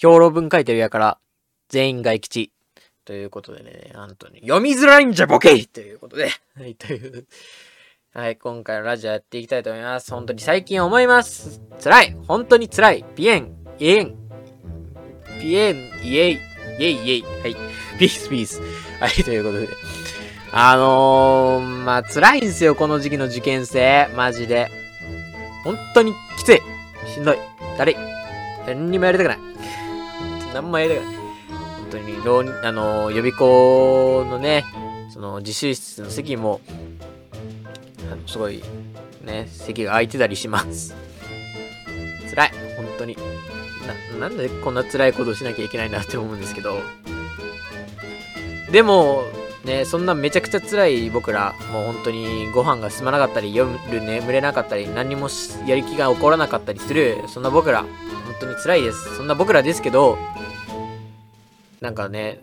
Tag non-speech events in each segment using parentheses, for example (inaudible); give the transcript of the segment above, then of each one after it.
評論文書いてるやから、全員外吉。ということでね、なんとね、読みづらいんじゃボケということで、はい、という。はい、今回のラジオやっていきたいと思います。本当に最近思います。辛い本当に辛いピエン、イエン、ピエン、イエイ、イエイイエイ。はい、ピースピース。はい、ということで。あのー、まあ、辛いんすよ、この時期の受験生。マジで。本当にきつい。しんどい。だるい。何にもやりたくない。何もやりたくない。本当に、浪あの、予備校のね、その、自習室の席も、あの、すごい、ね、席が空いてたりします。(laughs) 辛い。本当に。な、なんでこんな辛いことをしなきゃいけないんだって思うんですけど。でも、ね、そんなめちゃくちゃ辛い僕ら、もう本当にご飯が進まなかったり、夜眠れなかったり、何にもやる気が起こらなかったりする、そんな僕ら、当に辛いです。そんな僕らですけど、なんかね、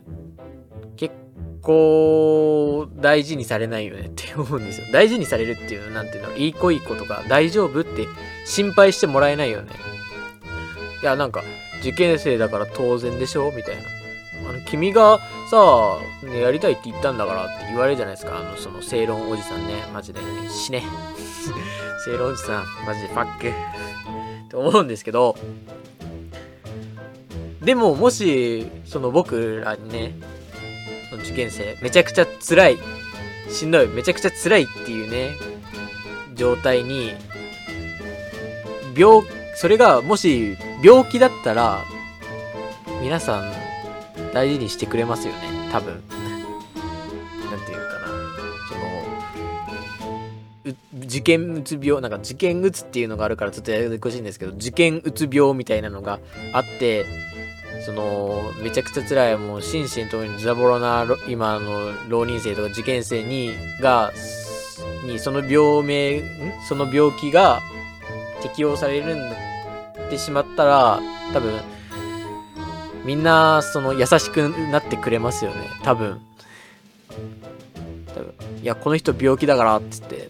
結構大事にされないよねって思うんですよ。(laughs) 大事にされるっていうの、なんていうの、いい子いい子とか、大丈夫って心配してもらえないよね。いや、なんか、受験生だから当然でしょみたいな。あの、君がさ、ね、やりたいって言ったんだからって言われるじゃないですか。あの、その、正論おじさんね。マジで、ね、死ね。(laughs) 正論おじさん、マジでファック。って思うんですけど、でも、もし、その僕らにね、受験生、めちゃくちゃ辛い、しんどい、めちゃくちゃ辛いっていうね、状態に、病、それがもし病気だったら、皆さん大事にしてくれますよね、多分。受験うつ病、なんか受験うつっていうのがあるからちょっとややこしいんですけど、受験うつ病みたいなのがあって、その、めちゃくちゃ辛い、もう心身ともにズタボロな、今の浪人生とか受験生に、が、に、その病名、その病気が適用されるんってしまったら、多分、みんな、その、優しくなってくれますよね。多分。多分いや、この人病気だから、つって、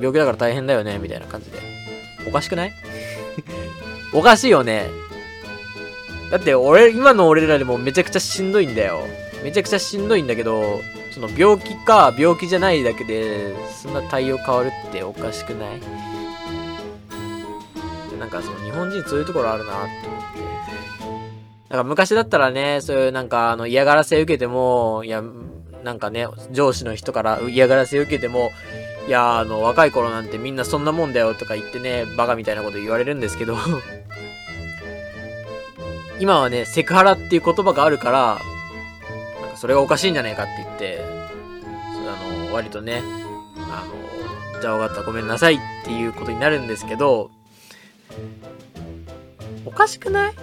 病気だから大変だよね、みたいな感じで。おかしくない？(laughs) おかしいよね。だって、俺、今の俺らでもめちゃくちゃしんどいんだよ。めちゃくちゃしんどいんだけど、その病気か病気じゃないだけで、そんな対応変わるっておかしくない？なんかその日本人そういうところあるなって思って。なんか昔だったらね、そういうなんかあの嫌がらせ受けても、いや、なんかね、上司の人から嫌がらせ受けても、いや、あの、若い頃なんてみんなそんなもんだよとか言ってね、バカみたいなこと言われるんですけど。(laughs) 今はね、セクハラっていう言葉があるから、なんかそれがおかしいんじゃないかって言って、あの、割とね、あの、じゃあ分かった、ごめんなさいっていうことになるんですけど、おかしくない？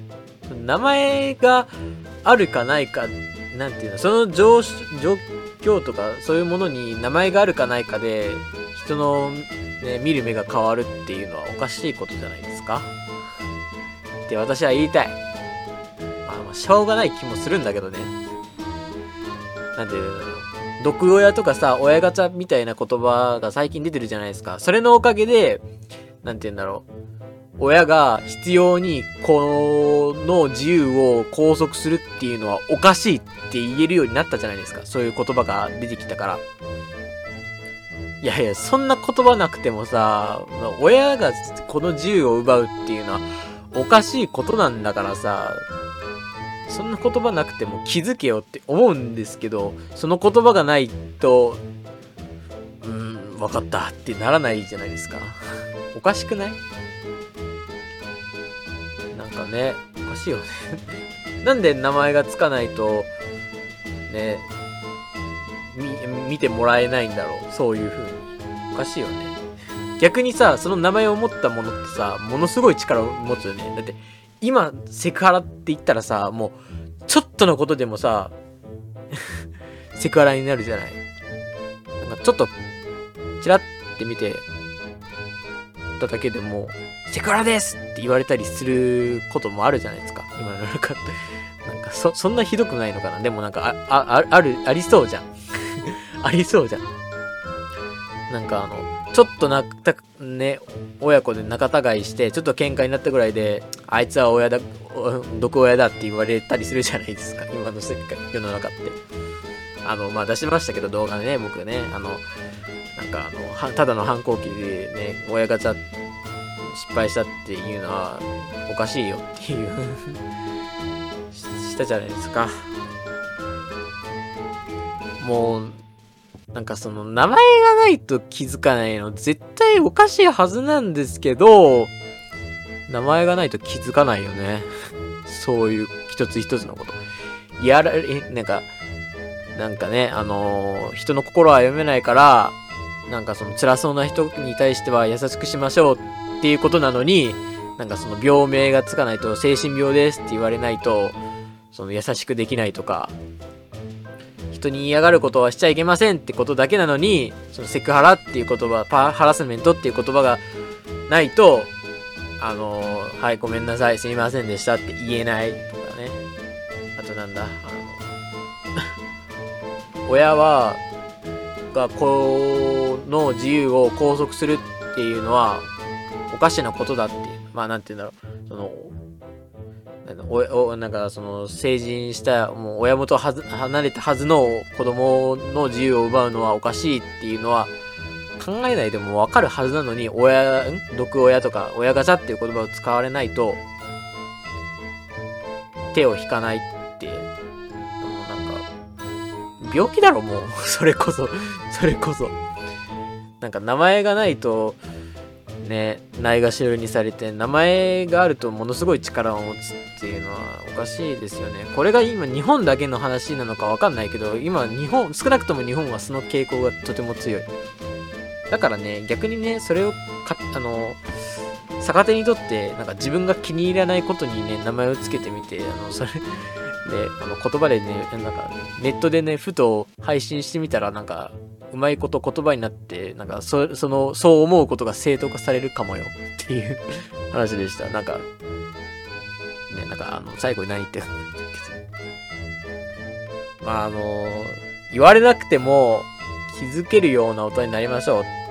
(laughs) 名前があるかないか、なんていうの、その状状況とか、そういうものに名前があるかないかで、人の、ね、見る目が変わるっていうのはおかしいことじゃないですかって私は言いたい。まあ、まあ、しょうがない気もするんだけどね。なんていうの、毒親とかさ、親ガチャみたいな言葉が最近出てるじゃないですか。それのおかげで、なんて言うんだろう。親が必要にこの自由を拘束するっていうのはおかしいって言えるようになったじゃないですか。そういう言葉が出てきたから。いやいや、そんな言葉なくてもさ、親がこの自由を奪うっていうのはおかしいことなんだからさ、そんな言葉なくても気づけよって思うんですけど、その言葉がないと、うーん、わかったってならないじゃないですか。おかしくない？かねおかしいよねなんで名前がつかないとね見てもらえないんだろう。そういう風に。おかしいよね。逆にさその名前を持ったものってさものすごい力を持つよね。だって今セクハラって言ったらさもうちょっとのことでもさ (laughs) セクハラになるじゃない。なんかちょっとチラッて見てただけでもセクハラですって言われたりすることもあるじゃないですか。今の中って。(laughs) なんかそ、そんなひどくないのかなでもなんか、あ、あ、ある、ありそうじゃん。(laughs) ありそうじゃん。なんかあの、ちょっとなた、ね、親子で仲違いして、ちょっと喧嘩になったぐらいで、あいつは親だ、毒親だって言われたりするじゃないですか、(laughs) 今の世界、世の中って。あの、まあ、出しましたけど、動画でね、僕ね、あの、なんかあの、ただの反抗期でね、親ガチャ失敗したっていうのは、おかしいよっていう (laughs) したじゃないですか。もう、なんかその名前がないと気づかないの絶対おかしいはずなんですけど、名前がないと気づかないよね。そういう一つ一つのこと。やられ、なんか、なんかね、あのー、人の心は読めないから、なんかその辛そうな人に対しては優しくしましょうっていうことなのに、なんかその病名がつかないと精神病ですって言われないと、その優しくできないとか、人に嫌がることはしちゃいけませんってことだけなのに、そのセクハラっていう言葉、パハラスメントっていう言葉がないと、あのー、はい、ごめんなさい、すみませんでしたって言えないとかね。あとなんだ、あの、(laughs) 親は、が子の自由を拘束するっていうのは、おかしなことだって。まあ、なんて言うんだろう。その、おおなんかその成人したもう親元はず離れたはずの子供の自由を奪うのはおかしいっていうのは考えないでもわかるはずなのに親ん毒親とか親ガチャっていう言葉を使われないと手を引かないってもうなんか病気だろもう (laughs) それこそそれこそなんか名前がないとね、ないがしろにされて、名前があるとものすごい力を持つっていうのはおかしいですよね。これが今日本だけの話なのかわかんないけど、今日本、少なくとも日本はその傾向がとても強い。だからね、逆にね、それをか、あの、逆手にとって、なんか自分が気に入らないことにね、名前を付けてみて、あの、それ、で、あの、言葉でね、なんか、ネットでね、ふと配信してみたら、なんか、うまいこと言葉になって、なんかそ、その、そう思うことが正当化されるかもよっていう (laughs) 話でした。なんか、ね、なんか、あの、最後に何言ってたんだ (laughs) まあ、あの言われなくても気づけるような音になりましょう。